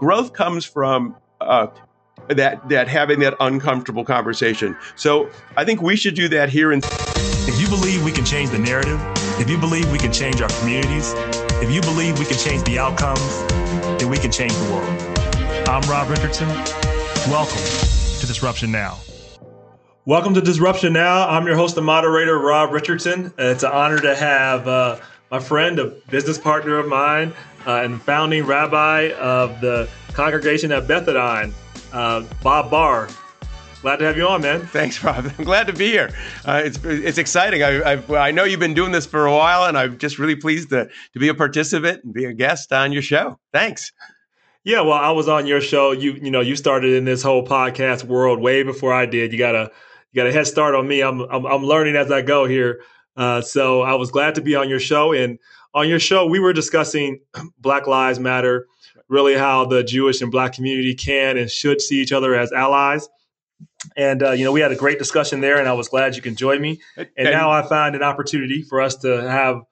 growth comes from uh, that that having that uncomfortable conversation. So I think we should do that here. In if you believe we can change the narrative, if you believe we can change our communities, if you believe we can change the outcomes, then we can change the world. I'm Rob Richardson. Welcome to Disruption Now. Welcome to Disruption Now. I'm your host and moderator, Rob Richardson. It's an honor to have uh, my friend, a business partner of mine, uh, and founding rabbi of the congregation at Beth-Adam, uh, Bob Barr. Glad to have you on, man. Thanks, Rob. I'm glad to be here. Uh, it's it's exciting. I I've, i know you've been doing this for a while, and I'm just really pleased to to be a participant and be a guest on your show. Thanks. Yeah, well, I was on your show. You you know you started in this whole podcast world way before I did. You got a you got a head start on me. I'm I'm, I'm learning as I go here. Uh, so I was glad to be on your show. And on your show, we were discussing Black Lives Matter, really how the Jewish and Black community can and should see each other as allies. And uh, you know, we had a great discussion there, and I was glad you could join me. And, and now I find an opportunity for us to have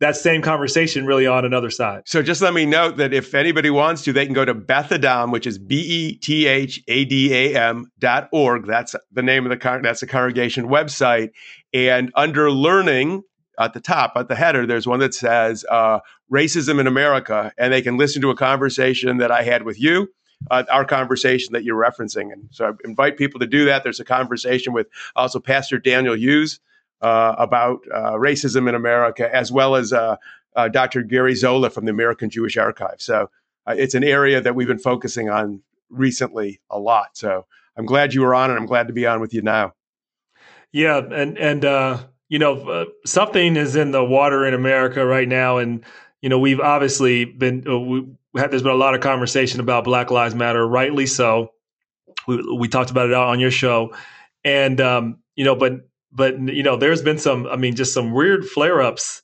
that same conversation really on another side. So just let me note that if anybody wants to, they can go to Beth-Adam, which is B E T H A D A M dot org. That's the name of the con- that's the congregation website. And under learning at the top, at the header, there's one that says uh, racism in America, and they can listen to a conversation that I had with you. Uh, our conversation that you're referencing. And so I invite people to do that. There's a conversation with also Pastor Daniel Hughes, uh, about uh, racism in America, as well as uh, uh Dr. Gary Zola from the American Jewish Archive. So it's an area that we've been focusing on recently a lot. So I'm glad you were on, and I'm glad to be on with you now. Yeah, and and uh, you know something is in the water in America right now, and you know we've obviously been we had, there's been a lot of conversation about Black Lives Matter, rightly so. We, we talked about it on your show, and um, you know, but but you know, there's been some, I mean, just some weird flare ups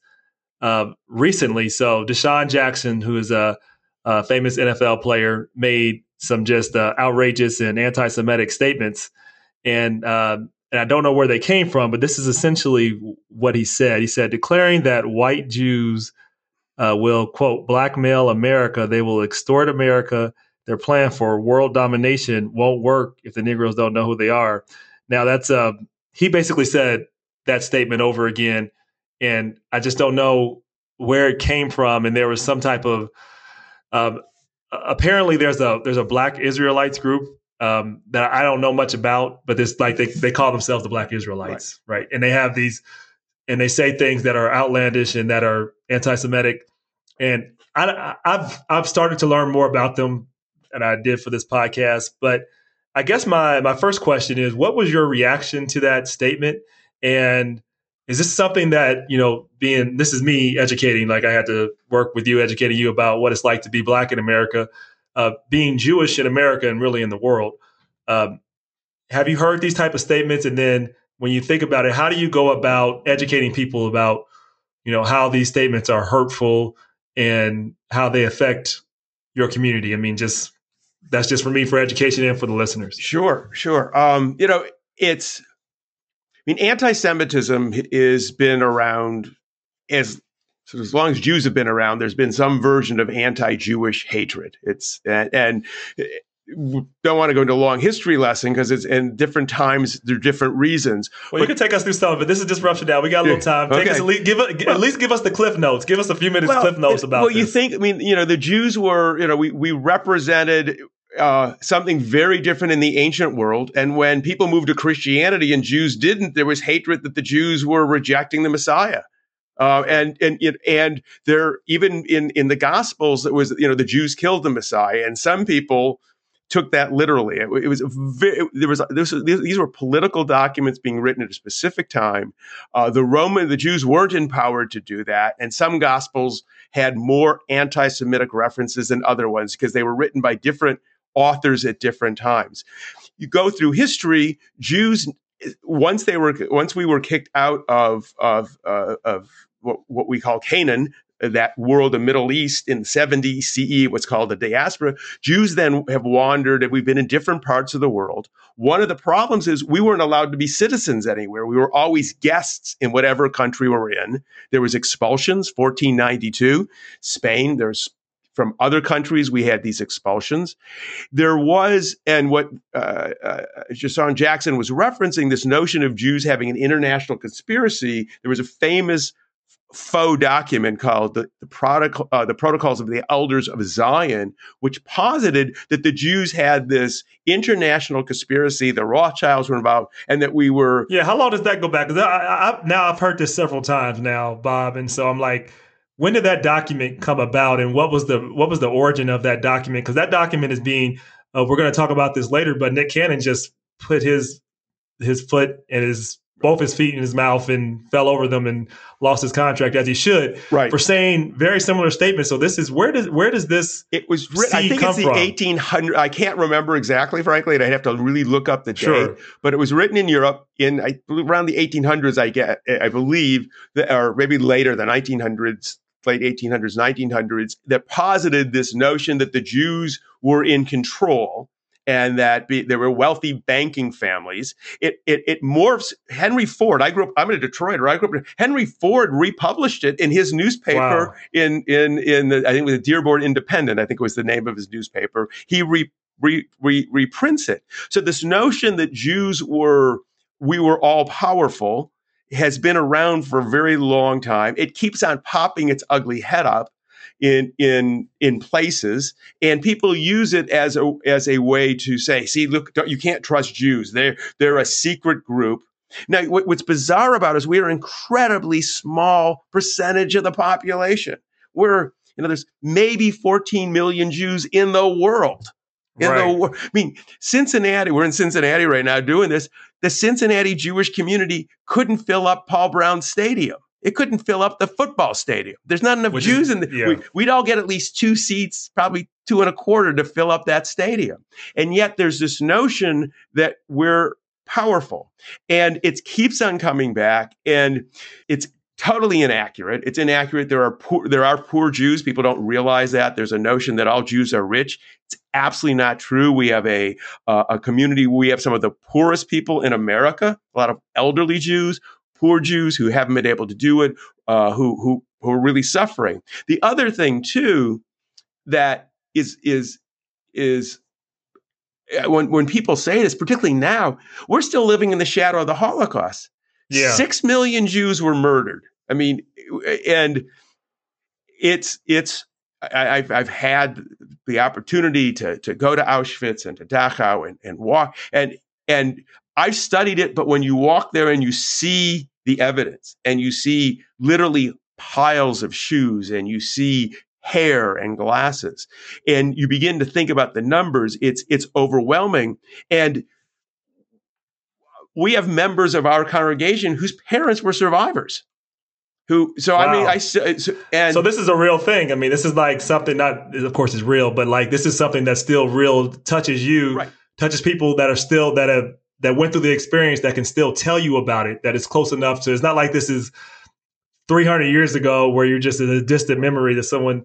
uh, recently. So DeSean Jackson, who is a, a famous NFL player, made some just uh, outrageous and anti-Semitic statements, and uh, and I don't know where they came from, but this is essentially what he said. He said, declaring that white Jews uh, will quote blackmail America, they will extort America. Their plan for world domination won't work if the Negroes don't know who they are. Now that's a he basically said that statement over again, and I just don't know where it came from. And there was some type of um, apparently there's a there's a Black Israelites group um, that I don't know much about, but this like they they call themselves the Black Israelites, right? right? And they have these and they say things that are outlandish and that are anti-Semitic, and I, I've I've started to learn more about them than I did for this podcast, but I guess my my first question is, what was your reaction to that statement? And is this something that you know, being this is me educating, like I had to work with you, educating you about what it's like to be black in America, uh, being Jewish in America, and really in the world. Um, have you heard these type of statements? And then when you think about it, how do you go about educating people about you know how these statements are hurtful and how they affect your community? I mean, just that's just for me for education and for the listeners. Sure, sure. Um, you know, it's I mean, anti-Semitism has been around as so as long as Jews have been around. There's been some version of anti-Jewish hatred. It's and, and don't want to go into a long history lesson because it's in different times there are different reasons. Well, but, you can take us through some of it. This is disruption now. We got a little time. Take okay. us at least, give, at least give us the cliff notes. Give us a few minutes well, cliff notes about. Well, this. you think? I mean, you know, the Jews were. You know, we we represented uh, something very different in the ancient world. And when people moved to Christianity and Jews didn't, there was hatred that the Jews were rejecting the Messiah. Uh, and and and there even in in the Gospels it was you know the Jews killed the Messiah, and some people took that literally. It, it was very, there was this, these were political documents being written at a specific time. Uh, the Roman the Jews weren't empowered to do that, and some Gospels had more anti-Semitic references than other ones because they were written by different authors at different times. You go through history, Jews once they were once we were kicked out of of uh, of what, what we call Canaan, that world, the Middle East in 70 CE, what's called the diaspora, Jews then have wandered and we've been in different parts of the world. One of the problems is we weren't allowed to be citizens anywhere. We were always guests in whatever country we're in. There was expulsions, 1492, Spain, there's from other countries. We had these expulsions. There was, and what uh, uh, Jason Jackson was referencing, this notion of Jews having an international conspiracy. There was a famous faux document called the, the, protocol, uh, the Protocols of the Elders of Zion, which posited that the Jews had this international conspiracy, the Rothschilds were involved, and that we were. Yeah, how long does that go back? Now I've heard this several times now, Bob, and so I'm like, when did that document come about, and what was the what was the origin of that document? Because that document is being. Uh, we're going to talk about this later, but Nick Cannon just put his his foot and his both his feet in his mouth and fell over them and lost his contract as he should right. for saying very similar statements. So this is where does where does this it was written, I think it's the eighteen hundred I can't remember exactly frankly and I'd have to really look up the date. Sure. But it was written in Europe in I, around the eighteen hundreds I get I believe that, or maybe later the nineteen hundreds late 1800s 1900s that posited this notion that the Jews were in control and that be, there were wealthy banking families. It, it, it morphs. Henry Ford. I grew up. I'm in a Detroiter. I grew up. Henry Ford republished it in his newspaper wow. in in in the, I think it was the Dearborn Independent. I think it was the name of his newspaper. He re, re, re, reprints it. So this notion that Jews were we were all powerful has been around for a very long time. It keeps on popping its ugly head up in in in places, and people use it as a as a way to say, "See, look, you can't trust Jews. They're they're a secret group." Now, what's bizarre about us, we're an incredibly small percentage of the population. We're you know, there's maybe 14 million Jews in the world. In right. the world. I mean, Cincinnati, we're in Cincinnati right now doing this. The Cincinnati Jewish community couldn't fill up Paul Brown Stadium. It couldn't fill up the football stadium. There's not enough Which Jews is, in the. Yeah. We, we'd all get at least two seats, probably two and a quarter, to fill up that stadium. And yet, there's this notion that we're powerful, and it keeps on coming back, and it's totally inaccurate. It's inaccurate. There are poor, there are poor Jews. People don't realize that. There's a notion that all Jews are rich. It's absolutely not true. We have a uh, a community. We have some of the poorest people in America. A lot of elderly Jews poor Jews who haven't been able to do it, uh, who who who are really suffering. The other thing too that is is is uh, when when people say this, particularly now, we're still living in the shadow of the Holocaust. Yeah. Six million Jews were murdered. I mean, and it's it's I, have I've had the opportunity to to go to Auschwitz and to Dachau and, and walk and and I've studied it, but when you walk there and you see the evidence and you see literally piles of shoes and you see hair and glasses and you begin to think about the numbers it's it's overwhelming and we have members of our congregation whose parents were survivors who so wow. i mean i uh, so, and so this is a real thing i mean this is like something not of course is real but like this is something that still real touches you right. touches people that are still that have that went through the experience that can still tell you about it that is close enough. To it's not like this is 300 years ago where you're just in a distant memory that someone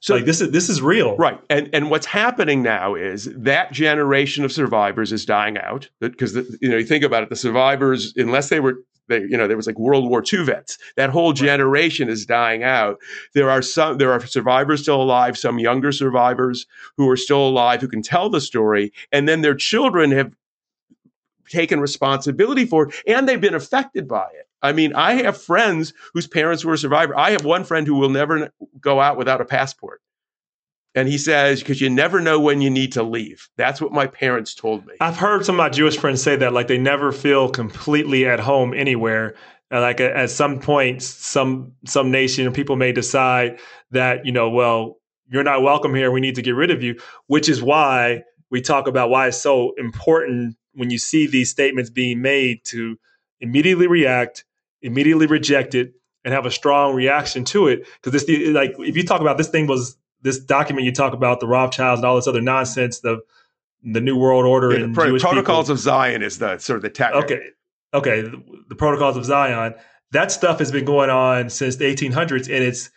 so like this is this is real. Right. And and what's happening now is that generation of survivors is dying out. Because you know you think about it the survivors unless they were they, you know there was like world war ii vets that whole generation is dying out. There are some there are survivors still alive some younger survivors who are still alive who can tell the story. And then their children have taken responsibility for it and they've been affected by it. I mean, I have friends whose parents were a survivor. I have one friend who will never go out without a passport. And he says, because you never know when you need to leave. That's what my parents told me. I've heard some of my Jewish friends say that, like they never feel completely at home anywhere. like at some point, some some nation or people may decide that you know, well, you're not welcome here. We need to get rid of you. Which is why we talk about why it's so important when you see these statements being made to immediately react, immediately reject it, and have a strong reaction to it. Because this, like, if you talk about this thing was this document you talk about the Rothschilds and all this other nonsense, the the New World Order yeah, and protocols people. of Zion is the sort of the tech. Okay, okay, the, the protocols of Zion. That stuff has been going on since the 1800s, and it's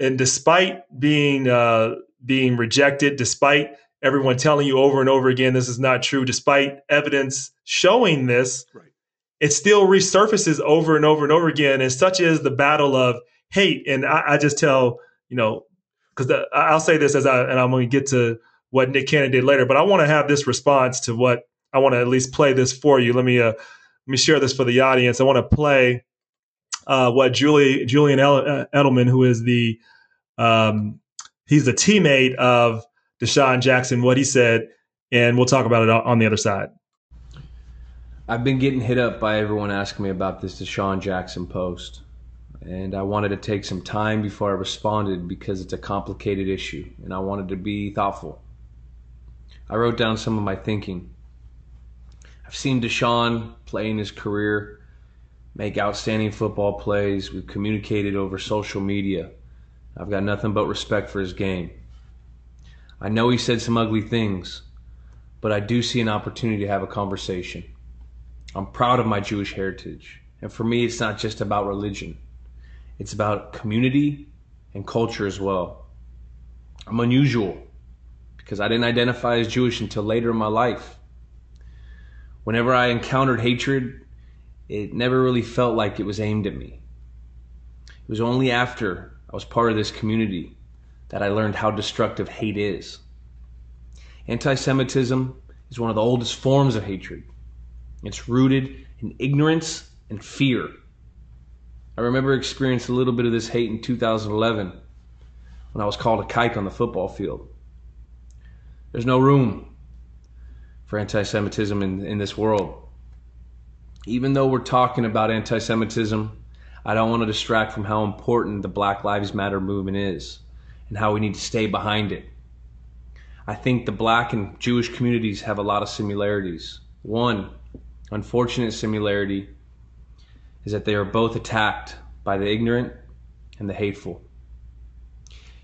and despite being uh, being rejected, despite everyone telling you over and over again this is not true, despite evidence showing this, right. it still resurfaces over and over and over again. And such is the battle of hate. And I, I just tell, you know, because I'll say this as I and I'm going to get to what Nick Cannon did later, but I want to have this response to what I want to at least play this for you. Let me uh, let me share this for the audience. I want to play uh, what Julie Julian uh, Edelman, who is the um, he's the teammate of DeSean Jackson, what he said, and we'll talk about it on the other side. I've been getting hit up by everyone asking me about this DeSean Jackson post. And I wanted to take some time before I responded because it's a complicated issue and I wanted to be thoughtful. I wrote down some of my thinking. I've seen DeSean play in his career, make outstanding football plays. We've communicated over social media. I've got nothing but respect for his game. I know he said some ugly things, but I do see an opportunity to have a conversation. I'm proud of my Jewish heritage. And for me, it's not just about religion, it's about community and culture as well. I'm unusual because I didn't identify as Jewish until later in my life. Whenever I encountered hatred, it never really felt like it was aimed at me. It was only after I was part of this community that I learned how destructive hate is. Anti Semitism is one of the oldest forms of hatred. It's rooted in ignorance and fear. I remember experiencing a little bit of this hate in 2011 when I was called a kike on the football field. There's no room for anti Semitism in, in this world. Even though we're talking about anti Semitism, I don't want to distract from how important the Black Lives Matter movement is and how we need to stay behind it. I think the black and Jewish communities have a lot of similarities. One unfortunate similarity is that they are both attacked by the ignorant and the hateful.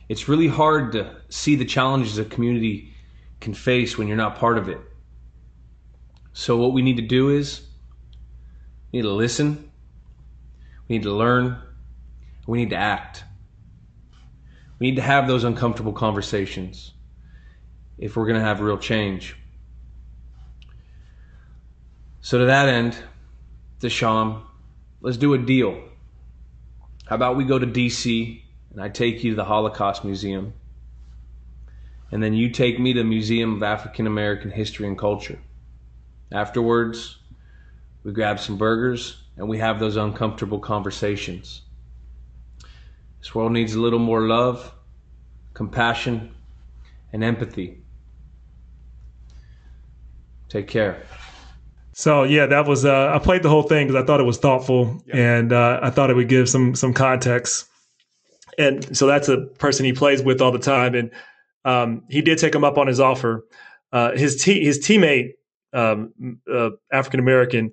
It's really hard to see the challenges a community can face when you're not part of it. So, what we need to do is we need to listen, we need to learn, we need to act. We need to have those uncomfortable conversations if we're going to have real change. So, to that end, DeSean, let's do a deal. How about we go to DC and I take you to the Holocaust Museum, and then you take me to the Museum of African American History and Culture. Afterwards, we grab some burgers and we have those uncomfortable conversations. This world needs a little more love, compassion, and empathy. Take care. So yeah, that was uh, I played the whole thing because I thought it was thoughtful yeah. and uh, I thought it would give some some context. And so that's a person he plays with all the time, and um, he did take him up on his offer. Uh, his te- his teammate, um, uh, African American,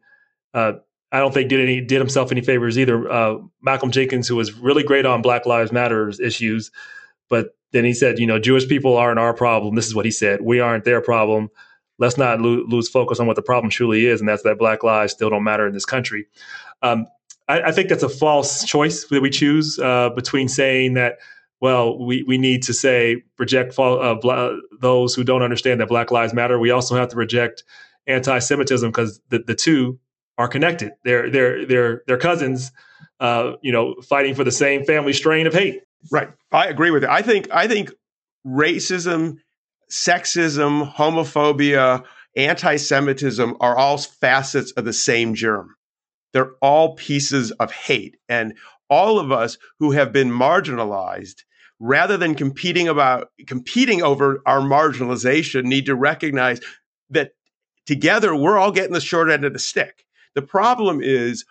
uh, I don't think did any did himself any favors either. Uh, Malcolm Jenkins, who was really great on Black Lives Matters issues, but then he said, you know, Jewish people aren't our problem. This is what he said: we aren't their problem let's not lo- lose focus on what the problem truly is, and that's that Black lives still don't matter in this country. Um, I, I, think that's a false choice that we choose uh, between saying that. Well, we, we need to say reject uh, those who don't understand that Black Lives Matter. We also have to reject anti-Semitism because the, the two are connected. They're they're they're they're cousins, uh, you know, fighting for the same family strain of hate. Right. I agree with it. I think I think racism sexism, homophobia, anti Semitism are all facets of the same germ. They're all pieces of hate. And all of us who have been marginalized, rather than competing about competing over our marginalization, need to recognize that together we're all getting the short end of the stick. The problem is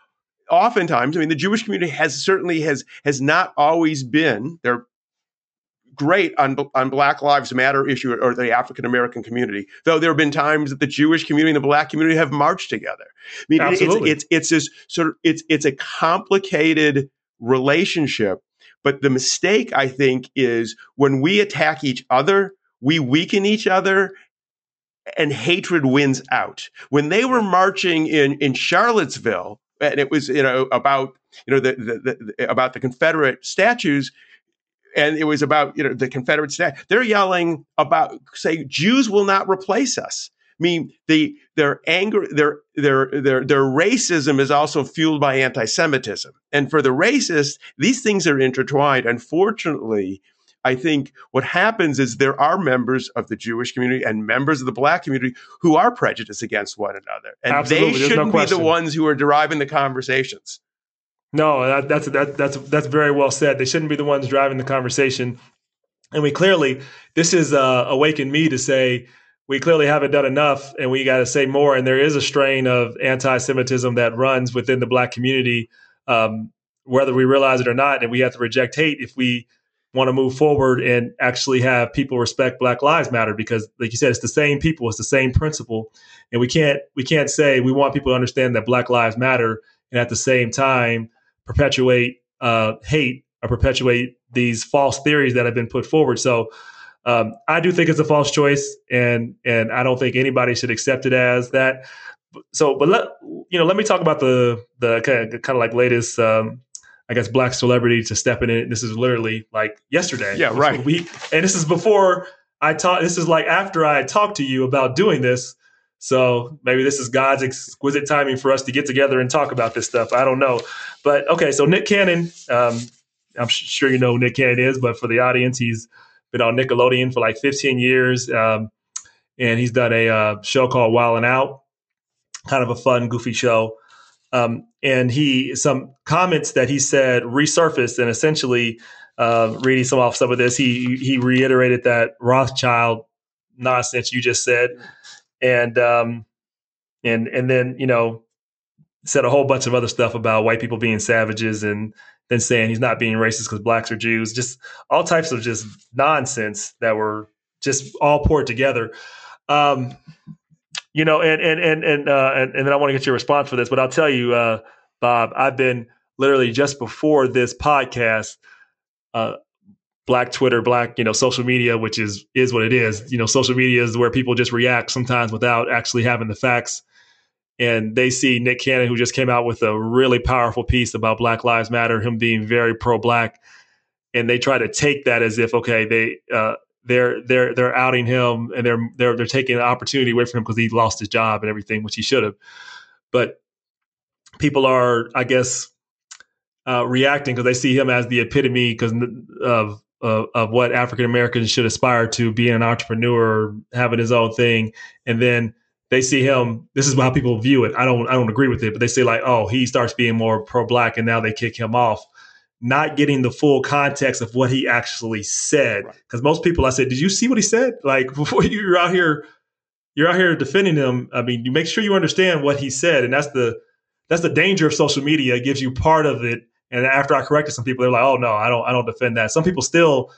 oftentimes, I mean, the Jewish community has certainly has has not always been there great on, on Black Lives Matter issue or the African American community, though there have been times that the Jewish community and the Black community have marched together. I mean, Absolutely. it's, it's, it's this sort of, it's, it's a complicated relationship. But the mistake, I think, is when we attack each other, we weaken each other and hatred wins out. When they were marching in, in Charlottesville, and it was you know about you know the, the, the about the Confederate statues, and it was about you know the Confederate staff. They're yelling about say Jews will not replace us. I mean, the their anger, their their their their racism is also fueled by anti-Semitism, and for the racists, these things are intertwined. Unfortunately, I think what happens is there are members of the Jewish community and members of the black community who are prejudiced against one another. And Absolutely. they There's shouldn't be the ones who are deriving the conversations. No, that, that's that, that's that's very well said. They shouldn't be the ones driving the conversation. And we clearly, this has uh, awakened me to say we clearly haven't done enough, and we got to say more. And there is a strain of anti-Semitism that runs within the Black community, um, whether we realize it or not. And we have to reject hate if we want to move forward and actually have people respect Black Lives Matter. Because, like you said, it's the same people, it's the same principle, and we can't we can't say we want people to understand that Black Lives Matter, and at the same time perpetuate uh, hate or perpetuate these false theories that have been put forward. So um, I do think it's a false choice, and and I don't think anybody should accept it as that. So, but let you know, let me talk about the the kind of, kind of like latest, um, I guess, black celebrity to step in. It. This is literally like yesterday. Yeah, right. We and this is before I talked. This is like after I talked to you about doing this. So maybe this is God's exquisite timing for us to get together and talk about this stuff. I don't know, but okay. So Nick Cannon, um, I'm sure you know who Nick Cannon is, but for the audience, he's been on Nickelodeon for like 15 years, um, and he's done a uh, show called Wild and Out, kind of a fun, goofy show. Um, and he some comments that he said resurfaced, and essentially, uh, reading some off some of this, he he reiterated that Rothschild nonsense you just said, and um, and and then you know said a whole bunch of other stuff about white people being savages and then saying he's not being racist because blacks are Jews, just all types of just nonsense that were just all poured together. Um, you know, and and and and, uh, and and then I want to get your response for this, but I'll tell you, uh, Bob, I've been literally just before this podcast, uh, black Twitter, black you know social media, which is is what it is. You know, social media is where people just react sometimes without actually having the facts and they see Nick Cannon, who just came out with a really powerful piece about Black Lives Matter, him being very pro-black, and they try to take that as if okay, they uh, they're they're they're outing him and they're they're they're taking the opportunity away from him because he lost his job and everything, which he should have. But people are, I guess, uh, reacting because they see him as the epitome because of of, of what African Americans should aspire to, being an entrepreneur, having his own thing, and then they see him. This is how people view it. I don't. I don't agree with it, but they say like, oh, he starts being more pro black, and now they kick him off, not getting the full context of what he actually said. Because most people, I said, did you see what he said? Like before you're out here, you're out here defending him. I mean, you make sure you understand what he said, and that's the that's the danger of social media. It gives you part of it. And after I corrected some people, they're like, "Oh no, I don't, I don't defend that." Some people still,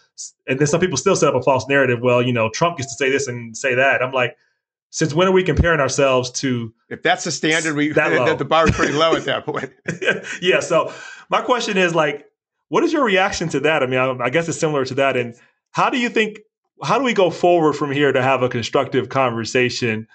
and then some people still set up a false narrative. Well, you know, Trump gets to say this and say that. I'm like, since when are we comparing ourselves to if that's the standard we that low. the bar is pretty low at that point yeah so my question is like what is your reaction to that? I mean I, I, guess it's similar to that. And how do you think how do we go forward from here to have a constructive conversation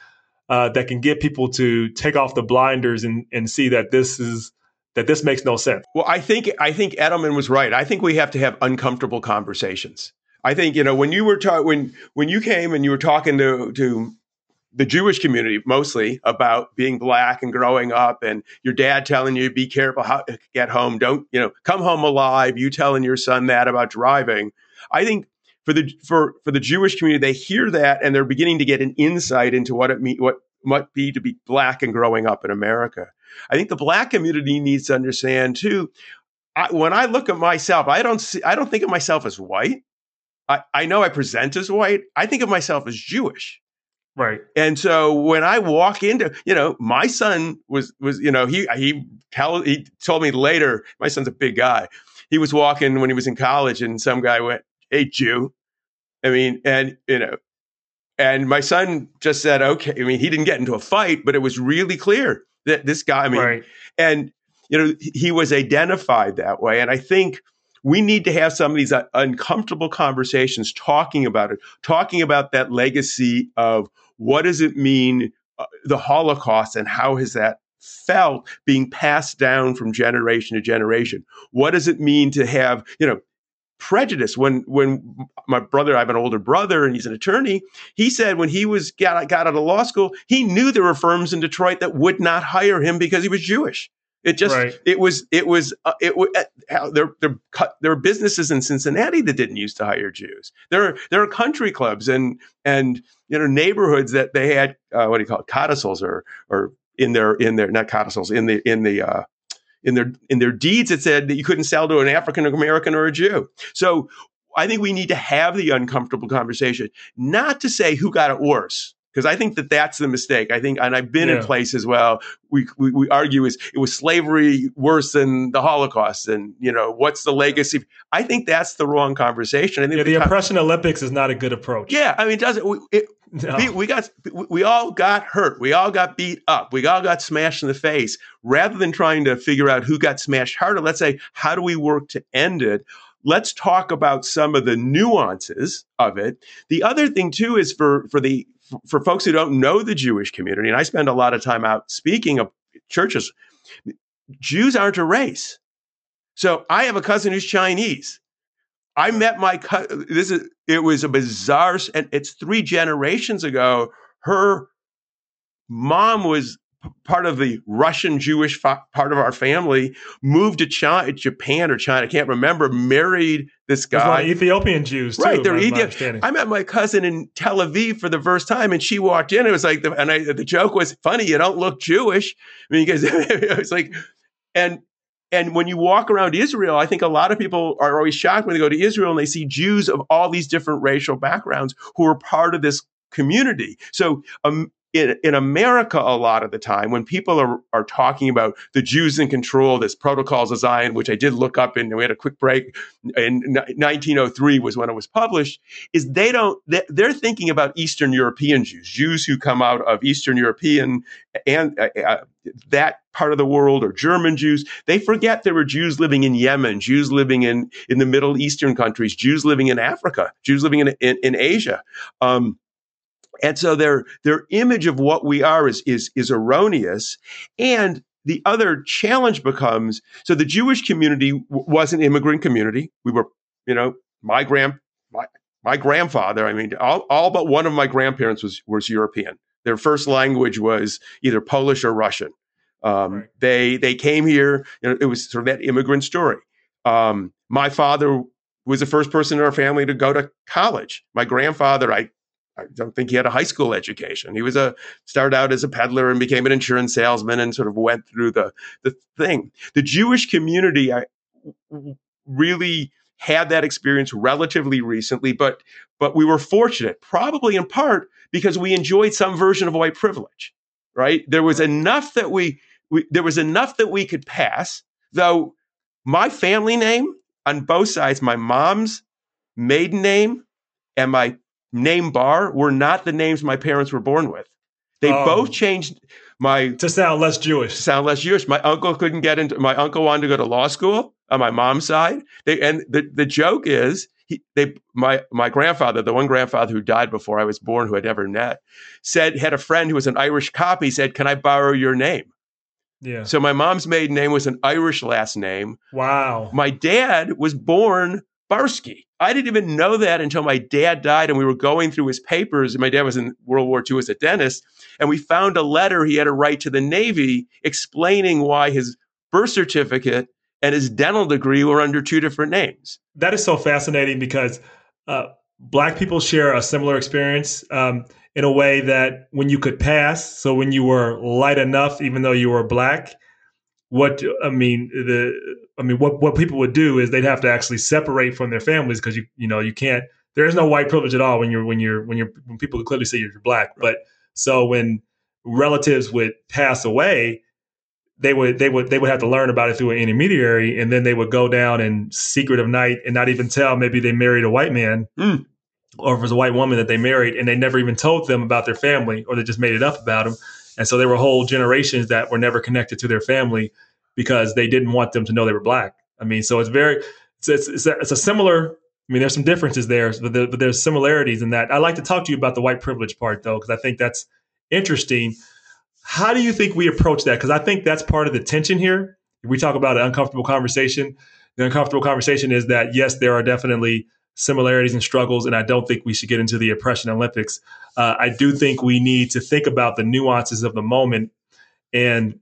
uh, that can get people to take off the blinders and, and see that this is that this makes no sense? Well i think i think edelman was right. I think we have to have uncomfortable conversations. I think you know when you were ta- when when you came and you were talking to to the Jewish community mostly about being black and growing up, and your dad telling you be careful how get home. Don't you know? Come home alive. You telling your son that about driving. I think for the for for the Jewish community, they hear that and they're beginning to get an insight into what it mean what might be to be black and growing up in America. I think the black community needs to understand too. I, when I look at myself, I don't see. I don't think of myself as white. I, I know I present as white. I think of myself as Jewish. Right. And so when I walk into, you know, my son was was, you know, he he tell he told me later, my son's a big guy. He was walking when he was in college and some guy went, Hey Jew. I mean, and you know, and my son just said, okay. I mean, he didn't get into a fight, but it was really clear that this guy, I mean, right. and you know, he was identified that way. And I think we need to have some of these uh, uncomfortable conversations talking about it, talking about that legacy of what does it mean, uh, the Holocaust, and how has that felt being passed down from generation to generation? What does it mean to have, you know, prejudice when when my brother I have an older brother and he's an attorney he said when he was got, got out of law school he knew there were firms in Detroit that would not hire him because he was Jewish It just right. it was it was uh, it was uh, there there there are businesses in Cincinnati that didn't used to hire Jews. There are there are country clubs and and you know neighborhoods that they had uh, what do you call it codicils or or in their in their not codicils in the in the uh, in their in their deeds it said that you couldn't sell to an African American or a Jew. So I think we need to have the uncomfortable conversation, not to say who got it worse because I think that that's the mistake. I think, and I've been yeah. in places well, we, we, we argue is it was slavery worse than the Holocaust, and you know what's the legacy? I think that's the wrong conversation. I think yeah, the, oppression Olympics is not a good approach. Yeah, I mean, it doesn't. We, it, no. we, we got we all got hurt. We all got beat up. We all got smashed in the face. Rather than trying to figure out who got smashed harder, let's say how do we work to end it let's talk about some of the nuances of it. The other thing too is for for the for folks who don't know the Jewish community, and I spend a lot of time out speaking of churches, Jews aren't a race. So I have a cousin who's Chinese. I met my cousin. This is it was a bizarre, and it's three generations ago. Her mom was part of the Russian Jewish fa- part of our family, moved to China, Japan or China, I can't remember, married this guy. Ethiopian Jews, too, right? They're Ethiopian. I met my cousin in Tel Aviv for the first time, and she walked in. It was like, the, and I, the joke was funny. You don't look Jewish. I mean, because it was like, and and when you walk around Israel, I think a lot of people are always shocked when they go to Israel and they see Jews of all these different racial backgrounds who are part of this community. So um, in, in America, a lot of the time, when people are, are talking about the Jews in control, this Protocols of Zion, which I did look up and we had a quick break in 1903 was when it was published, is they don't, they're thinking about Eastern European Jews, Jews who come out of Eastern European and uh, uh, that part of the world or German Jews. They forget there were Jews living in Yemen, Jews living in, in the Middle Eastern countries, Jews living in Africa, Jews living in, in, in Asia. Um, and so their their image of what we are is is is erroneous. And the other challenge becomes so the Jewish community w- was an immigrant community. We were, you know, my grand my my grandfather. I mean, all, all but one of my grandparents was was European. Their first language was either Polish or Russian. Um, right. They they came here. You know, it was sort of that immigrant story. Um, my father was the first person in our family to go to college. My grandfather, I I don't think he had a high school education. He was a started out as a peddler and became an insurance salesman and sort of went through the the thing. The Jewish community I really had that experience relatively recently, but but we were fortunate, probably in part because we enjoyed some version of white privilege. Right? There was enough that we, we there was enough that we could pass, though my family name on both sides, my mom's maiden name and my name Barr were not the names my parents were born with. They oh. both changed my to sound less Jewish. Sound less Jewish. My uncle couldn't get into. My uncle wanted to go to law school on my mom's side. They and the the joke is he they my my grandfather, the one grandfather who died before I was born, who I'd never met, said had a friend who was an Irish cop. He said, "Can I borrow your name?" Yeah. So my mom's maiden name was an Irish last name. Wow. My dad was born Barsky. I didn't even know that until my dad died and we were going through his papers. And my dad was in World War II as a dentist. And we found a letter he had to write to the Navy explaining why his birth certificate and his dental degree were under two different names. That is so fascinating because uh, Black people share a similar experience um, in a way that when you could pass, so when you were light enough, even though you were Black, what I mean, the I mean, what what people would do is they'd have to actually separate from their families because you you know you can't. There is no white privilege at all when you're when you're when you're when people clearly say you're black. But so when relatives would pass away, they would they would they would have to learn about it through an intermediary, and then they would go down in secret of night and not even tell. Maybe they married a white man. Mm. Or if it was a white woman that they married, and they never even told them about their family, or they just made it up about them and so there were whole generations that were never connected to their family because they didn't want them to know they were black. I mean, so it's very, it's, it's, it's, a, it's a, similar, I mean, there's some differences there, but, but there's similarities in that. I'd like to talk to you about the white privilege part though, because I think that's interesting. How do you think we approach that? Because I think that's part of the tension here. We talk about an uncomfortable conversation, the uncomfortable conversation is that yes, there are definitely similarities and struggles, and I don't think we should get into the oppression Olympics. Uh, I do think we need to think about the nuances of the moment and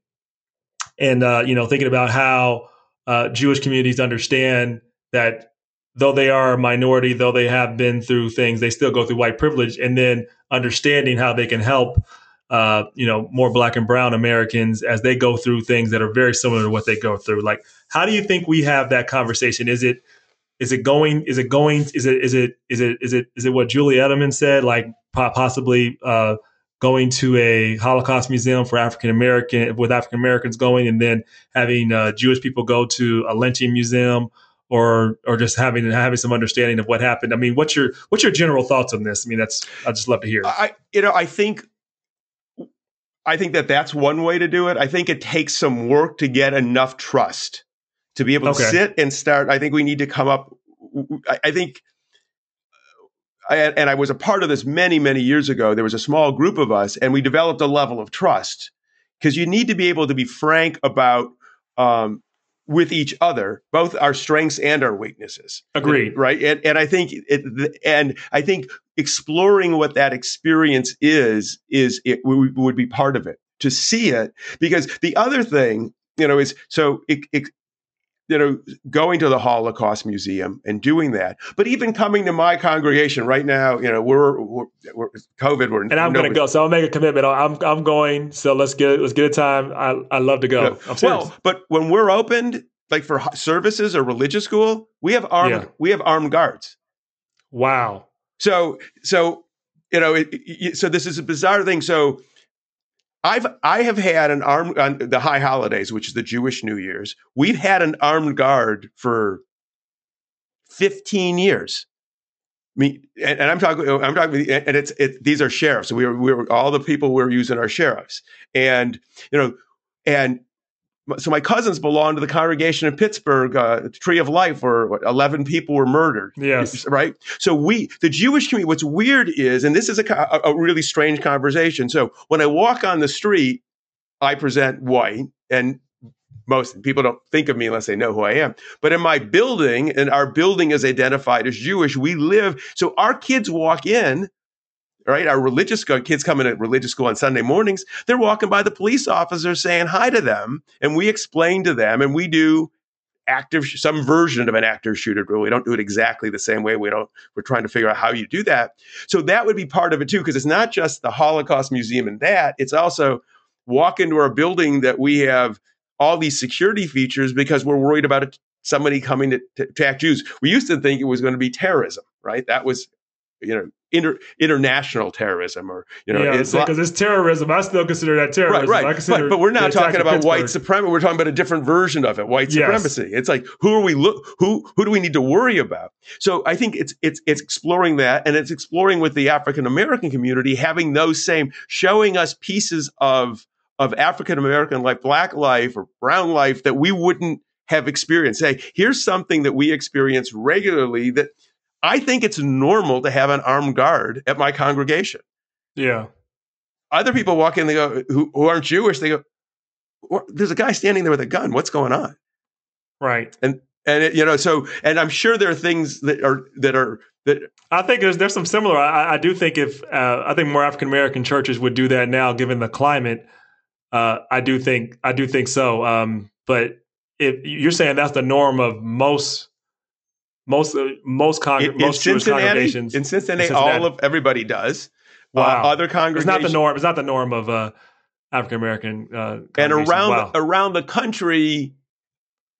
and uh, you know thinking about how uh, Jewish communities understand that though they are a minority, though they have been through things, they still go through white privilege, and then understanding how they can help, uh, you know, more black and brown Americans as they go through things that are very similar to what they go through. Like, how do you think we have that conversation? Is it is it going? Is it going? Is it is it is it is it is it what Julie Edelman said? Like possibly uh, going to a Holocaust museum for African American with African Americans going, and then having uh, Jewish people go to a lynching museum or or just having having some understanding of what happened. I mean, what's your what's your general thoughts on this? I mean, that's I'd just love to hear. I you know I think I think that that's one way to do it. I think it takes some work to get enough trust to be able to sit and start. I think we need to come up. I, I think. I, and I was a part of this many, many years ago. There was a small group of us, and we developed a level of trust because you need to be able to be frank about um, with each other, both our strengths and our weaknesses. Agreed. Right. And, and I think it, and I think exploring what that experience is, is it would be part of it to see it because the other thing, you know, is so it, it, you know, going to the Holocaust Museum and doing that, but even coming to my congregation right now, you know, we're, we're, we're COVID, we're and I'm going to go, so I'll make a commitment. I'm I'm going, so let's get let's get a time. I I love to go. Well, but when we're opened, like for services or religious school, we have armed yeah. we have armed guards. Wow. So so you know, it, it, so this is a bizarre thing. So I've I have had an armed on uh, the high holidays, which is the Jewish New Year's. We've had an armed guard for 15 years. I mean, and, and I'm talking, I'm talking, and it's it, these are sheriffs. We were, we were all the people we're using are sheriffs, and you know, and so my cousins belonged to the congregation in Pittsburgh, uh, Tree of Life, where what, eleven people were murdered. Yes, right. So we, the Jewish community, what's weird is, and this is a, a really strange conversation. So when I walk on the street, I present white, and most people don't think of me unless they know who I am. But in my building, and our building is identified as Jewish, we live. So our kids walk in right? Our religious kids coming to religious school on Sunday mornings. They're walking by the police officers saying hi to them, and we explain to them, and we do active some version of an active shooter drill. We don't do it exactly the same way. We don't. We're trying to figure out how you do that. So that would be part of it too, because it's not just the Holocaust Museum and that. It's also walk into our building that we have all these security features because we're worried about somebody coming to, to attack Jews. We used to think it was going to be terrorism, right? That was you know inter, international terrorism or you know yeah, because it's, terrorism. I still consider that terrorism. Right right. But, but, we're not talking about white supremacy. We're talking about a different version of it white supremacy. Yes. it's like who are we look who who do we need to worry about? So i think it's it's it's exploring that and it's exploring with the african american community having those same showing us pieces of of african american life black life or brown life that we wouldn't have experienced. Say here's something that we experience regularly that I think it's normal to have an armed guard at my congregation. Yeah. Other people walk in, they go, who, who aren't Jewish, they go, there's a guy standing there with a gun. What's going on? Right. And, and it, you know, so, and I'm sure there are things that are, that are, that I think there's, there's some similar, I, I do think if, uh, I think more African American churches would do that now, given the climate. Uh, I do think, I do think so. Um, but if you're saying that's the norm of most most uh, most con- in, most Jewish congregations in Cincinnati, in Cincinnati, all of everybody does. Uh, wow. Other congregations, it's not the norm. It's not the norm of uh, African American. Uh, and around wow. around the country,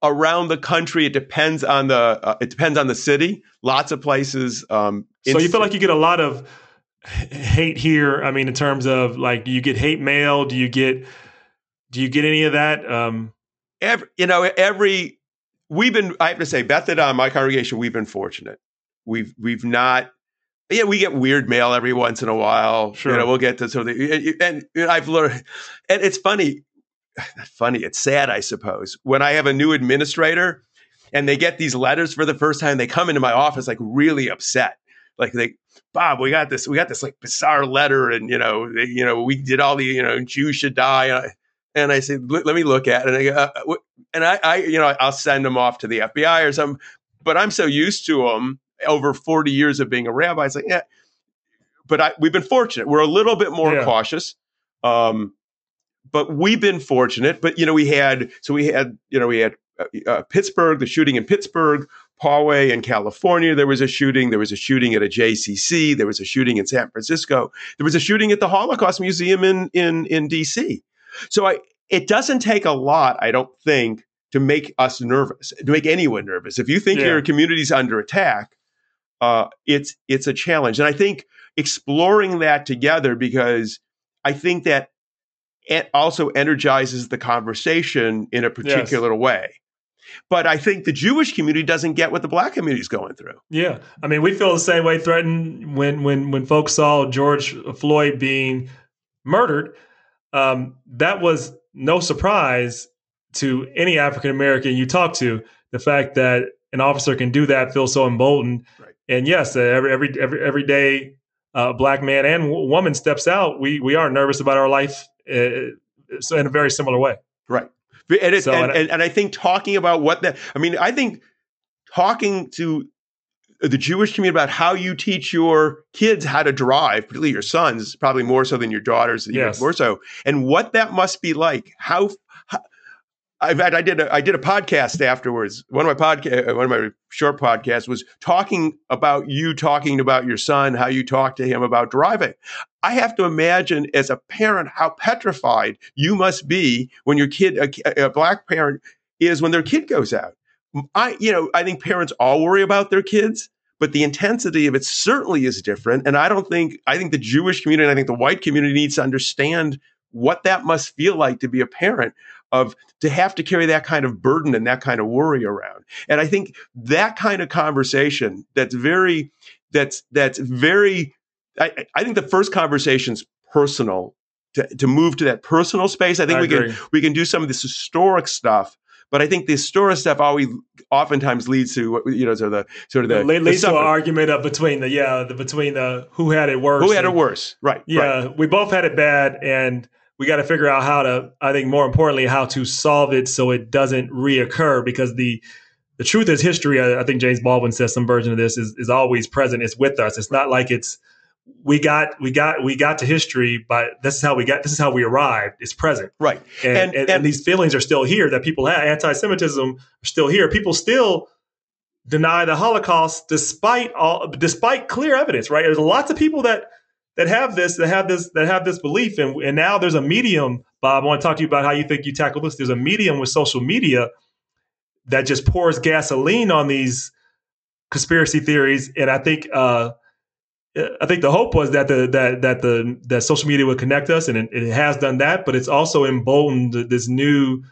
around the country, it depends on the uh, it depends on the city. Lots of places. Um, so you feel like you get a lot of hate here. I mean, in terms of like, do you get hate mail? Do you get do you get any of that? Um, every you know every we've been I have to say, Beth Adam, my congregation, we've been fortunate. We've we've not yeah, we get weird mail every once in a while. Sure. You know, we'll get to so the, and, and I've learned and it's funny, funny, it's sad, I suppose. When I have a new administrator and they get these letters for the first time, they come into my office like really upset. Like they Bob, we got this, we got this like bizarre letter, and you know, they, you know, we did all the, you know, Jews should die. And I said, let me look at it. And I go, uh, and I, I, you know, I'll send them off to the FBI or something. But I'm so used to them over 40 years of being a rabbi. It's like, yeah. But I, we've been fortunate. We're a little bit more yeah. cautious. Um, but we've been fortunate. But you know, we had so we had you know we had uh, uh, Pittsburgh, the shooting in Pittsburgh, Poway in California. There was a shooting. There was a shooting at a JCC. There was a shooting in San Francisco. There was a shooting at the Holocaust Museum in in in DC. So I, it doesn't take a lot, I don't think, to make us nervous, to make anyone nervous. If you think Yeah. your community's under attack, uh, it's it's a challenge, and I think exploring that together because I think that it also energizes the conversation in a particular way. But I think the Jewish community doesn't get what the black community is going through. Yeah, I mean, we feel the same way. Threatened when when when folks saw George Floyd being murdered, um, that was no surprise to any African American you talk to. The fact that an officer can do that feels so emboldened. Right. And yes, uh, every every every every day, uh, black man and w- woman steps out. We we are nervous about our life uh, so in a very similar way. Right. And, it, So, and and, and I think talking about what that, I mean, I think talking to the Jewish community about how you teach your kids how to drive, particularly your sons, probably more so than your daughters, even Yes. more so, and what that must be like. How, how I've had, I did a, I did a podcast afterwards. One of my podcast, uh, one of my short podcasts was talking about you talking about your son, how you talk to him about driving. I have to imagine as a parent how petrified you must be when your kid, a, a black parent, is when their kid goes out. I, you know, I think parents all worry about their kids, but the intensity of it certainly is different. And I don't think, I think the Jewish community and I think the white community needs to understand what that must feel like to be a parent of to have to carry that kind of burden and that kind of worry around. And I think that kind of conversation that's very, that's, that's very, I, I think the first conversation's personal to, to move to that personal space. I think I we agree. can, we can do some of this historic stuff but I think the historic stuff always oftentimes leads to what you know sort of the sort of the, It leads the to an argument of between the yeah the between the who had it worse. who had it worse, right? Yeah, right. we both had it bad, and we got to figure out how to. I think more importantly, how to solve it so it doesn't reoccur. Because the the truth is, history. I, I think James Baldwin says some version of this is is always present. It's with us. It's not like it's we got we got we got to history, but this is how we got. This is how we arrived. It's present, right. and And- and, and- these feelings are still here that people have. Anti-Semitism are still here. People still deny the Holocaust despite all despite clear evidence. Right? There's lots of people that that have this that have this that have this belief and and now there's a medium bob i want to talk to you about how you think you tackle this there's a medium with social media that just pours gasoline on these conspiracy theories and i think uh I think the hope was that the that that the that social media would connect us, and it, it has done that. But it's also emboldened this new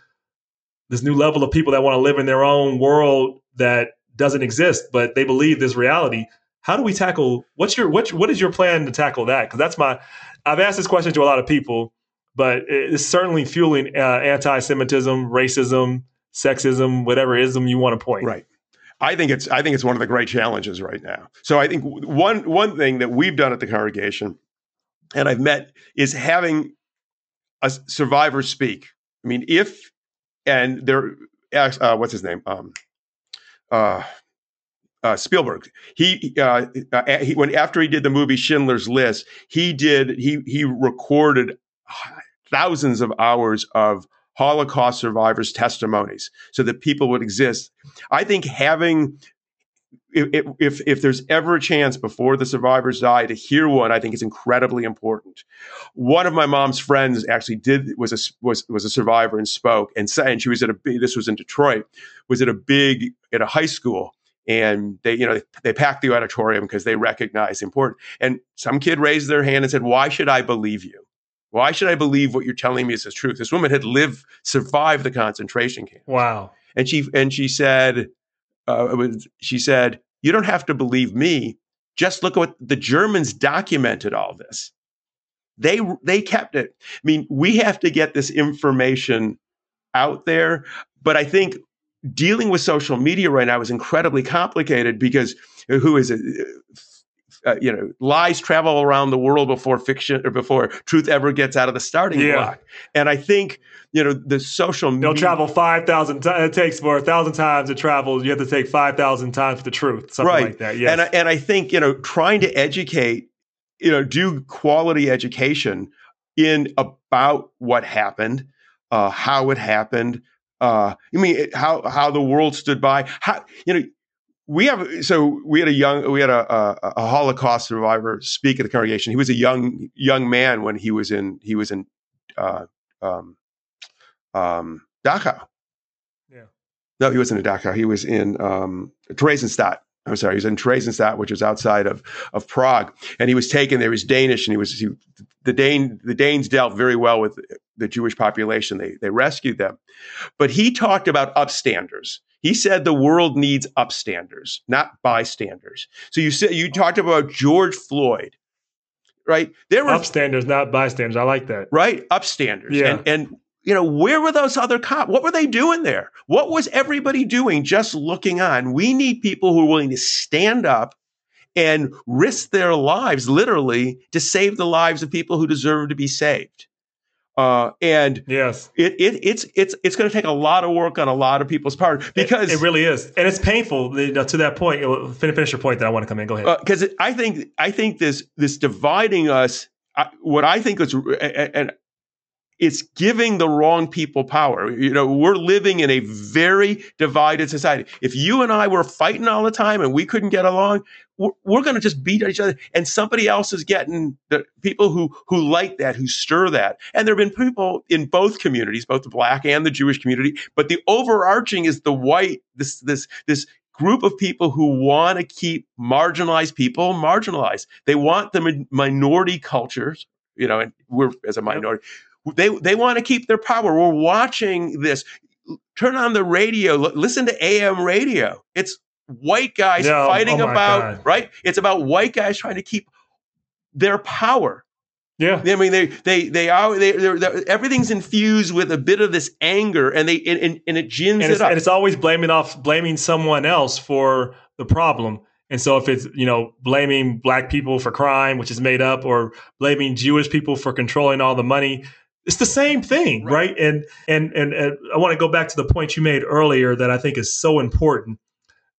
this new level of people that want to live in their own world that doesn't exist, but they believe this reality. How do we tackle? What's your what what is your plan to tackle that? Because that's my I've asked this question to a lot of people, but it's certainly fueling uh, anti-Semitism, racism, sexism, whatever ism you want to point. Right. I think it's I think it's one of the great challenges right now. So I think one one thing that we've done at the congregation, and I've met, is having a survivor speak. I mean, if and there, uh, what's his name? Um, uh, uh, Spielberg. He, uh, uh, he when after he did the movie Schindler's List, he did he he recorded thousands of hours of Holocaust survivors' testimonies so that people would exist. I think having if, if there's ever a chance before the survivors die to hear one, I think it's incredibly important. One of my mom's friends actually did was a was was a survivor and spoke and said, and she was at a this was in Detroit, was at a big at a high school, and they you know they, they packed the auditorium because they recognized important. And some kid raised their hand and said, "Why should I believe you?" Why should I believe what you're telling me is the truth? This woman had lived, survived the concentration camp, Wow. and she and she said, uh, was, she said, "You don't have to believe me. Just look at what the Germans documented all this. They they kept it. I mean, we have to get this information out there, but I think." Dealing with social media right now is incredibly complicated because who is it? Uh, you know, lies travel around the world before fiction or before truth ever gets out of the starting Yeah. block. And I think, you know, the social They'll media. travel 5,000 times. It takes for a thousand times to travel. You have to take 5,000 times for the truth. Something Right. like that. Yes. And, I, and I think, you know, trying to educate, you know, do quality education in about what happened, uh, how it happened. Uh, I mean, how how the world stood by. How you know we have so we had a young we had a, a, a, Holocaust survivor speak at the congregation. He was a young young man when he was in he was in uh, um, um, Dachau. Yeah. No, he wasn't in Dachau. He was in um, Theresienstadt. I'm sorry, he was in Theresienstadt, which is outside of of Prague, and he was taken there. He was Danish, and he was he, the Dane. The Danes dealt very well with the Jewish population. They they rescued them, but he talked about upstanders. He said the world needs upstanders, not bystanders. So you said you talked about George Floyd, right? There were upstanders, not bystanders. I like that. Right, upstanders. Yeah. And, and you know, where were those other cops? What were they doing there? What was everybody doing just looking on? We need people who are willing to stand up and risk their lives, literally, to save the lives of people who deserve to be saved. Uh, and yes, it, it it's it's it's going to take a lot of work on a lot of people's part because it, it really is, and it's painful to that point. Finish, finish your point. That I want to come in. Go ahead. Because uh, I think I think this this dividing us. I, what I think is, and it's giving the wrong people power. You know, we're living in a very divided society. If you and I were fighting all the time and we couldn't get along, we're, we're going to just beat each other. And somebody else is getting the people who who like that, who stir that. And there have been people in both communities, both the black and the Jewish community. But the overarching is the white. This this this group of people who want to keep marginalized people marginalized. They want the minority cultures. You know, and we're as a minority. Yep they they want to keep their power. We're watching this. Turn on the radio. Listen to AM radio. It's white guys no, fighting oh about God. right. It's about white guys trying to keep their power. Yeah, I mean they they they are they they're, they're, everything's infused with a bit of this anger, and they and, and it gins and it up. And it's always blaming off blaming someone else for the problem. And so if it's, you know, blaming black people for crime, which is made up, or blaming Jewish people for controlling all the money, it's the same thing, right? right? And, and, and and I want to go back to the point you made earlier that I think is so important.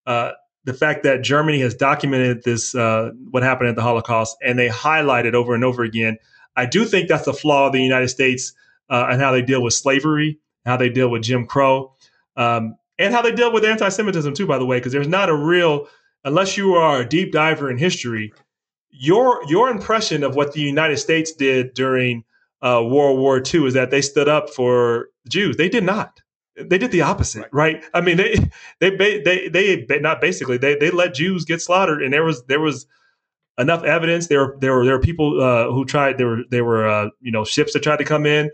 Uh, the fact that Germany has documented this, uh, what happened at the Holocaust, and they highlight it over and over again. I do think that's the flaw of the United States uh, and how they deal with slavery, how they deal with Jim Crow, um, and how they deal with anti-Semitism too. By the way, because there's not a real, unless you are a deep diver in history, your your impression of what the United States did during uh, World War II is that they stood up for Jews. They did not. They did the opposite, right? right? I mean, they they they they not basically they they let Jews get slaughtered, and there was there was enough evidence. There there were there were people uh, who tried. There were there were uh, you know ships that tried to come in,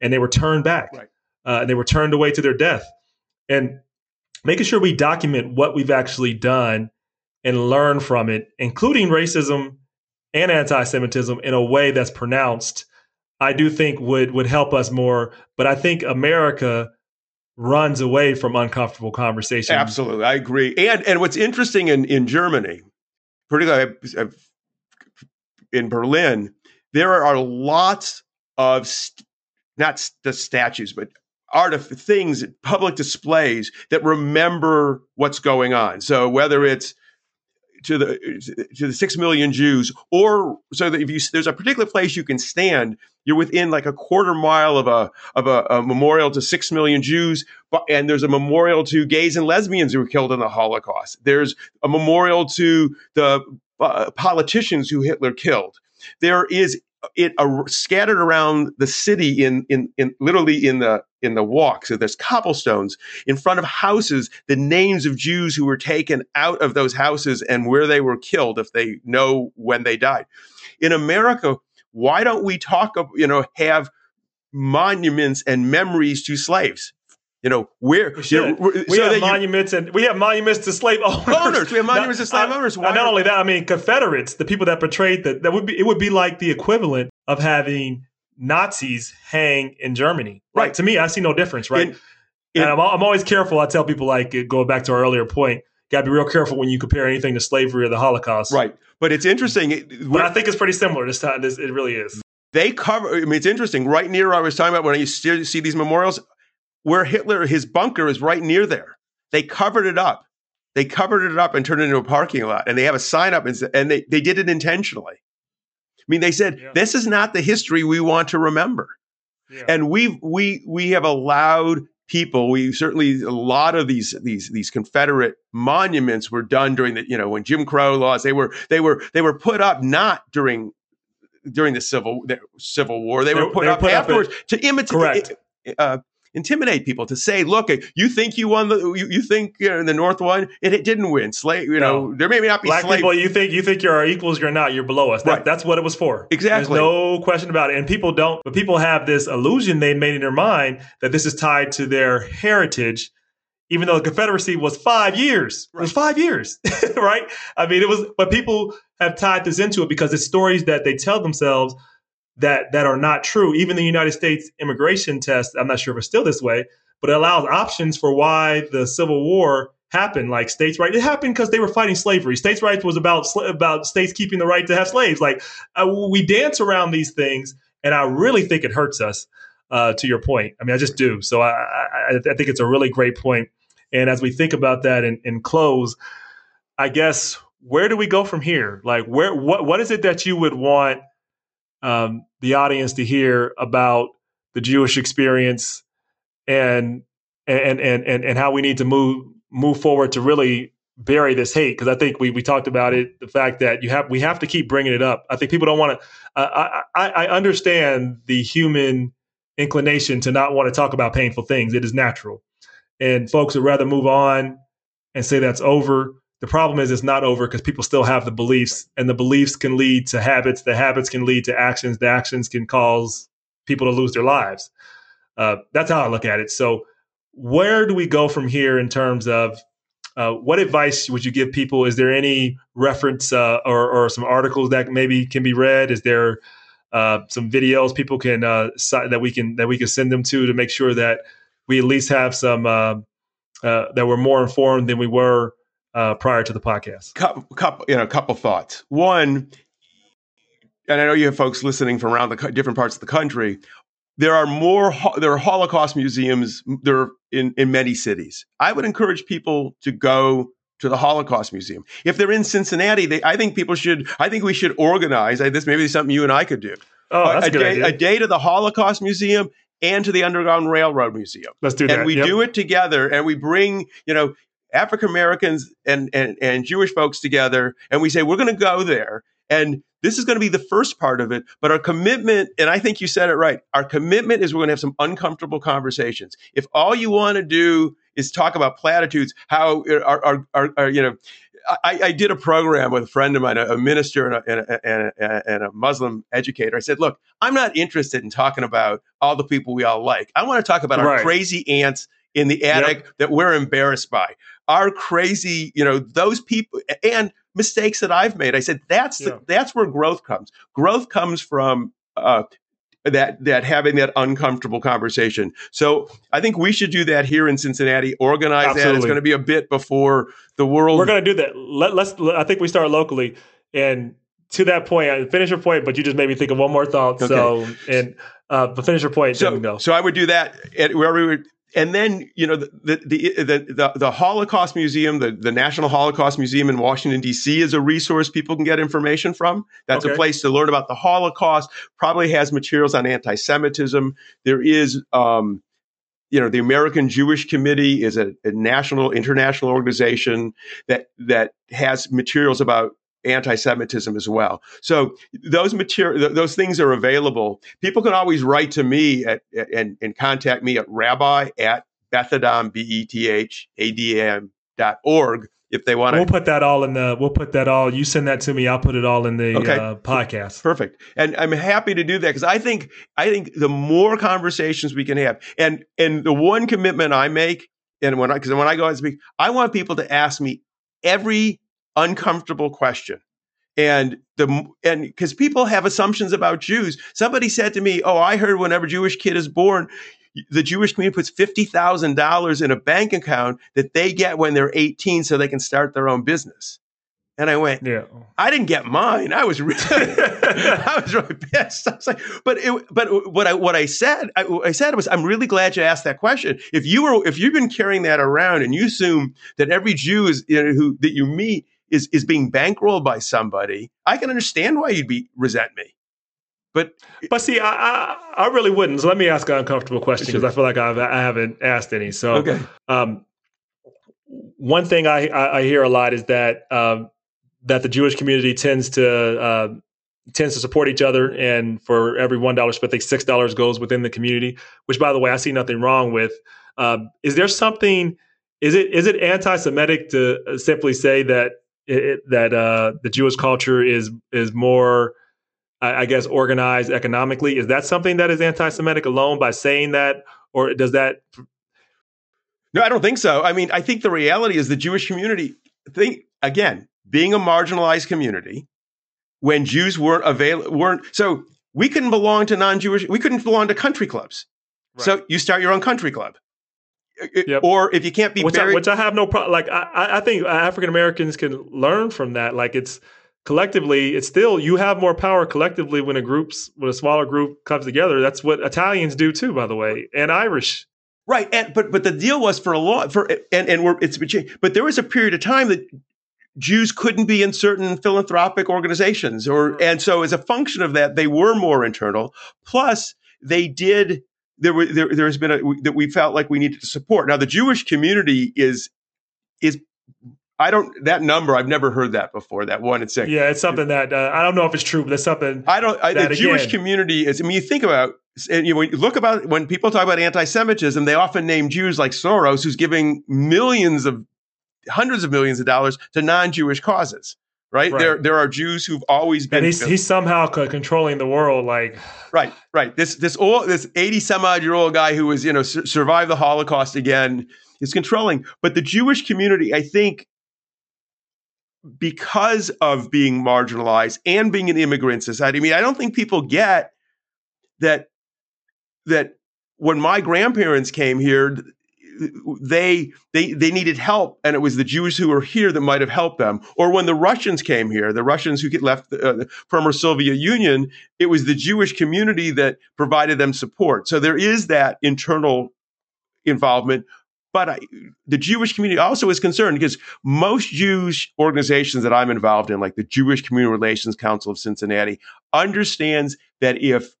and they were turned back, right. Uh, and they were turned away to their death. And making sure we document what we've actually done and learn from it, including racism and anti-Semitism, in a way that's pronounced I do think would would help us more. But I think America runs away from uncomfortable conversations. Absolutely, I agree. And and what's interesting in in Germany, particularly in Berlin, there are lots of st- not the statues, but art of things, public displays that remember what's going on. So whether it's to the to the six million Jews, or so that if you there's a particular place you can stand, you're within like a quarter mile of a of a, a memorial to six million Jews, but, and there's a memorial to gays and lesbians who were killed in the Holocaust. There's a memorial to the uh, politicians who Hitler killed. There is it uh, scattered around the city in, in in literally in the in the walk. So there's cobblestones in front of houses, the names of Jews who were taken out of those houses and where they were killed if they know when they died. In America, why don't we talk you know have monuments and memories to slaves? You know where we, you know, we so have monuments you, and we have monuments to slave owners. owners. We have monuments not, to slave uh, owners. Why not only that, I mean Confederates, the people that portrayed that. That would be it would be like the equivalent of having Nazis hang in Germany. Right. Like, to me, I see no difference. Right. In, in, and I'm, I'm always careful. I tell people like going back to our earlier point. Got to be real careful when you compare anything to slavery or the Holocaust. Right. But it's interesting. But I think it's pretty similar this time. This, it really is. They cover. I mean, it's interesting. Right near I was talking about when I see these memorials where Hitler, his bunker is right near there. They covered it up. They covered it up and turned it into a parking lot. And they have a sign up and, and they, they did it intentionally. I mean, they said Yeah. this is not the history we want to remember Yeah. and we've we we have allowed people we certainly a lot of these these these confederate monuments were done during the you know when jim crow laws they were they were they were put up not during during the civil the civil war they, They- were put they were up put up afterwards to imitate Correct. uh, intimidate people to say look you think you won the you, you think you know, the north won it, it didn't win slave you know there may not be Black slave people, you think you think you're our equals, you're not. You're below us. That, Right. That's what it was for. Exactly. There's no question about it. And people don't. But people have this illusion they made in their mind that this is tied to their heritage, even though the Confederacy was five years. It was five years, right? I mean, it was. But people have tied this into it because it's stories that they tell themselves that that are not true. Even the United States immigration test. I'm not sure if it's still this way, but it allows options for why the Civil War happened. Like states' rights, it happened because they were fighting slavery. States' rights was about about states keeping the right to have slaves. Like uh, we dance around these things, and I really think it hurts us. Uh, to your point, I mean, I just do. So I, I, I think it's a really great point. And as we think about that and, and close, I guess where do we go from here? Like, where what what is it that you would want um, the audience to hear about the Jewish experience and and and and and how we need to move move forward to really bury this hate because I think we we talked about it the fact that you have we have to keep bringing it up. I think people don't want to. Uh, I I understand the human inclination to not want to talk about painful things. It is natural, and folks would rather move on and say that's over. The problem is it's not over because people still have the beliefs, and the beliefs can lead to habits. The habits can lead to actions. The actions can cause people to lose their lives. Uh, that's how I look at it. So, where do we go from here in terms of uh, what advice would you give people? Is there any reference uh, or, or some articles that maybe can be read? Is there uh, some videos people can uh, that we can that we can send them to to make sure that we at least have some uh, that we're more informed than we were uh, prior to the podcast? couple, couple, you know, a couple thoughts. One, and I know you have folks listening from around the co- different parts of the country. There are more. ho- There are Holocaust museums. There are in in many cities. I would encourage people to go to the Holocaust Museum. If they're in Cincinnati, they, I think people should. I think we should organize. I, this maybe something you and I could do. Oh, that's a, a good day, idea. a day to the Holocaust Museum and to the Underground Railroad Museum Let's do that. and we Yep. do it together and we bring you know african americans and, and and jewish folks together and we say we're going to go there and this is going to be the first part of it but our commitment and i think you said it right our commitment is we're going to have some uncomfortable conversations if all you want to do is talk about platitudes how are, are, are, are you know I, I did a program with a friend of mine, a, a minister and a, and, a, and, a, and a Muslim educator. I said, "Look, I'm not interested in talking about all the people we all like. I want to talk about our crazy aunts in the attic that we're embarrassed by. Our crazy, you know, those people and mistakes that I've made. I said that's the, that's where growth comes. Growth comes from uh, that that having that uncomfortable conversation. So I think we should do that here in Cincinnati. Organize that. It's going to be a bit before the world. We're going to do that. Let, let's. I think we start locally, and to that point, I finish your point, but you just made me think of one more thought. So, and uh, but finish your point. so, go. so I would do that at where we would, and then you know the the the the, the Holocaust Museum, the the National Holocaust Museum in Washington D.C. is a resource people can get information from. That's a place to learn about the Holocaust. Probably has materials on anti-Semitism. There is. Um, you know, the American Jewish Committee is a, a national, international organization that that has materials about anti-Semitism as well. So those material, th- those things are available. People can always write to me at, and, and contact me at rabbi at bethadam, B-E-T-H-A-D-A-M dot org if they want to. We'll put that all in the. We'll put that all. You send that to me. I'll put it all in the Okay. uh, podcast. Perfect. And I'm happy to do that because I think I think the more conversations we can have, and and the one commitment I make, and when I because when I go out and speak, I want people to ask me every uncomfortable question. And the and because people have assumptions about Jews. Somebody said to me, "Oh, I heard whenever Jewish kid is born, the Jewish community puts fifty thousand dollars in a bank account that they get when they're eighteen, so they can start their own business." And I went, Yeah. I didn't get mine. I was really, I was really pissed. I was like, but it, but what I what I said, I, I said was, I'm really glad you asked that question. If you were, if you've been carrying that around and you assume that every Jew is you know, who that you meet is is being bankrolled by somebody, I can understand why you'd be resent me. But but see, I I, I really wouldn't. So let me ask an uncomfortable question because sure. I feel like I've I haven't asked any. So okay. Um, one thing I, I, I hear a lot is that um, that the Jewish community tends to uh, tends to support each other, and for every one dollar spent, I think six dollars goes within the community. Which, by the way, I see nothing wrong with. Um, is there something? Is it is it anti-Semitic to uh, simply say that it, that uh, the Jewish culture is is more, I, I guess, organized economically? Is that something that is anti-Semitic alone by saying that, or does that? No, I don't think so. I mean, I think the reality is the Jewish community. Think again, being a marginalized community, when Jews weren't available, weren't so we couldn't belong to non-Jewish. We couldn't belong to country clubs. Right. So you start your own country club. Yep. Or if you can't be which, buried, I, which I have no problem. Like I, I think African Americans can learn from that. Like it's collectively, it's still you have more power collectively when a group's when a smaller group comes together. That's what Italians do too, by the way, and Irish. Right, and but but the deal was for a long for and and we're, it's but there was a period of time that Jews couldn't be in certain philanthropic organizations, or mm-hmm. and so as a function of that, they were more internal. Plus, they did. There were there, there has been a that we felt like we needed to support. Now, the Jewish community is is I don't that number. I've never heard that before. That one and six. Yeah, it's something that uh, I don't know if it's true, but it's something. I don't. I, the again, Jewish community is. I mean, you think about and you, know, you look about when people talk about anti-Semitism, they often name Jews like Soros, who's giving millions of hundreds of millions of dollars to non-Jewish causes. Right? right. There, there are Jews who've always been. And he's, he's somehow controlling the world. Like, right, right. This, this old, this eighty some odd year old guy who was, you know, su- survived the Holocaust again is controlling. But the Jewish community, I think, because of being marginalized and being an immigrant society. I mean, I don't think people get that that when my grandparents came here, they they they needed help, and it was the Jews who were here that might have helped them. Or when the Russians came here, the Russians who left uh, the former Soviet Union, it was the Jewish community that provided them support. So there is that internal involvement. But I, the Jewish community also is concerned because most Jewish organizations that I'm involved in, like the Jewish Community Relations Council of Cincinnati, understands that if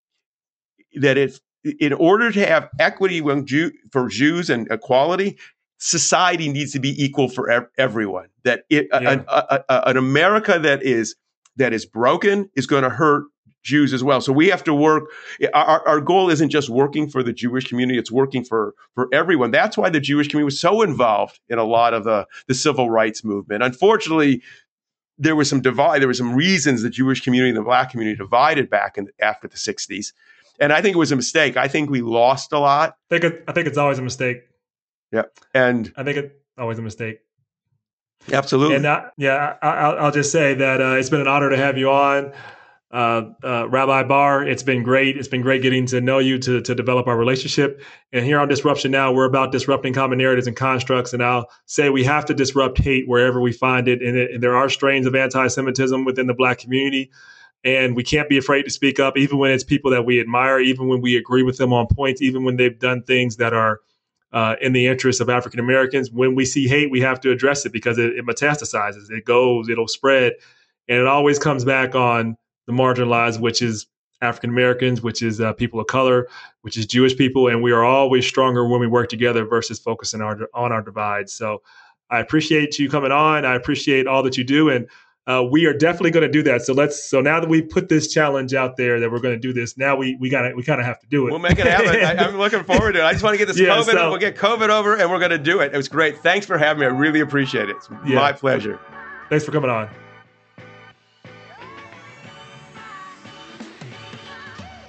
that if in order to have equity Jew, for Jews and equality, society needs to be equal for ev- everyone. That it, yeah. an, a, a, an America that is that is broken is going to hurt Jews as well. So we have to work. Our, our goal isn't just working for the Jewish community; it's working for for everyone. That's why the Jewish community was so involved in a lot of the the civil rights movement. Unfortunately, there was some divide. There were some reasons the Jewish community and the Black community divided back in after the '60s and I think it was a mistake. I think we lost a lot. I think it, I think it's always a mistake. Yeah, and I think it's always a mistake. Absolutely. And uh, yeah, I, will just say that uh, it's been an honor to have you on, uh, uh, Rabbi Barr. It's been great. It's been great getting to know you to to develop our relationship. And here on Disruption Now, we're about disrupting common narratives and constructs. And I'll say we have to disrupt hate wherever we find it. And, it, and there are strains of anti-Semitism within the Black community and we can't be afraid to speak up even when it's people that we admire even when we agree with them on points even when they've done things that are uh, in the interest of african americans when we see hate we have to address it because it, it, metastasizes it goes it'll spread. And it always comes back on the marginalized which is african americans which is uh, people of color which is jewish people. And we are always stronger when we work together versus focusing our, on our divides so i appreciate you coming on. I appreciate all that you do. And uh, we are definitely going to do that. So let's. So now that we put this challenge out there that we're going to do this, now we we got to we kind of have to do it. We'll make it happen. I, am looking forward to it. I just want to get this yeah, COVID. So, we'll get COVID over, and we're going to do it. It was great. Thanks for having me. I really appreciate it. It's yeah. my pleasure. Thanks for coming on.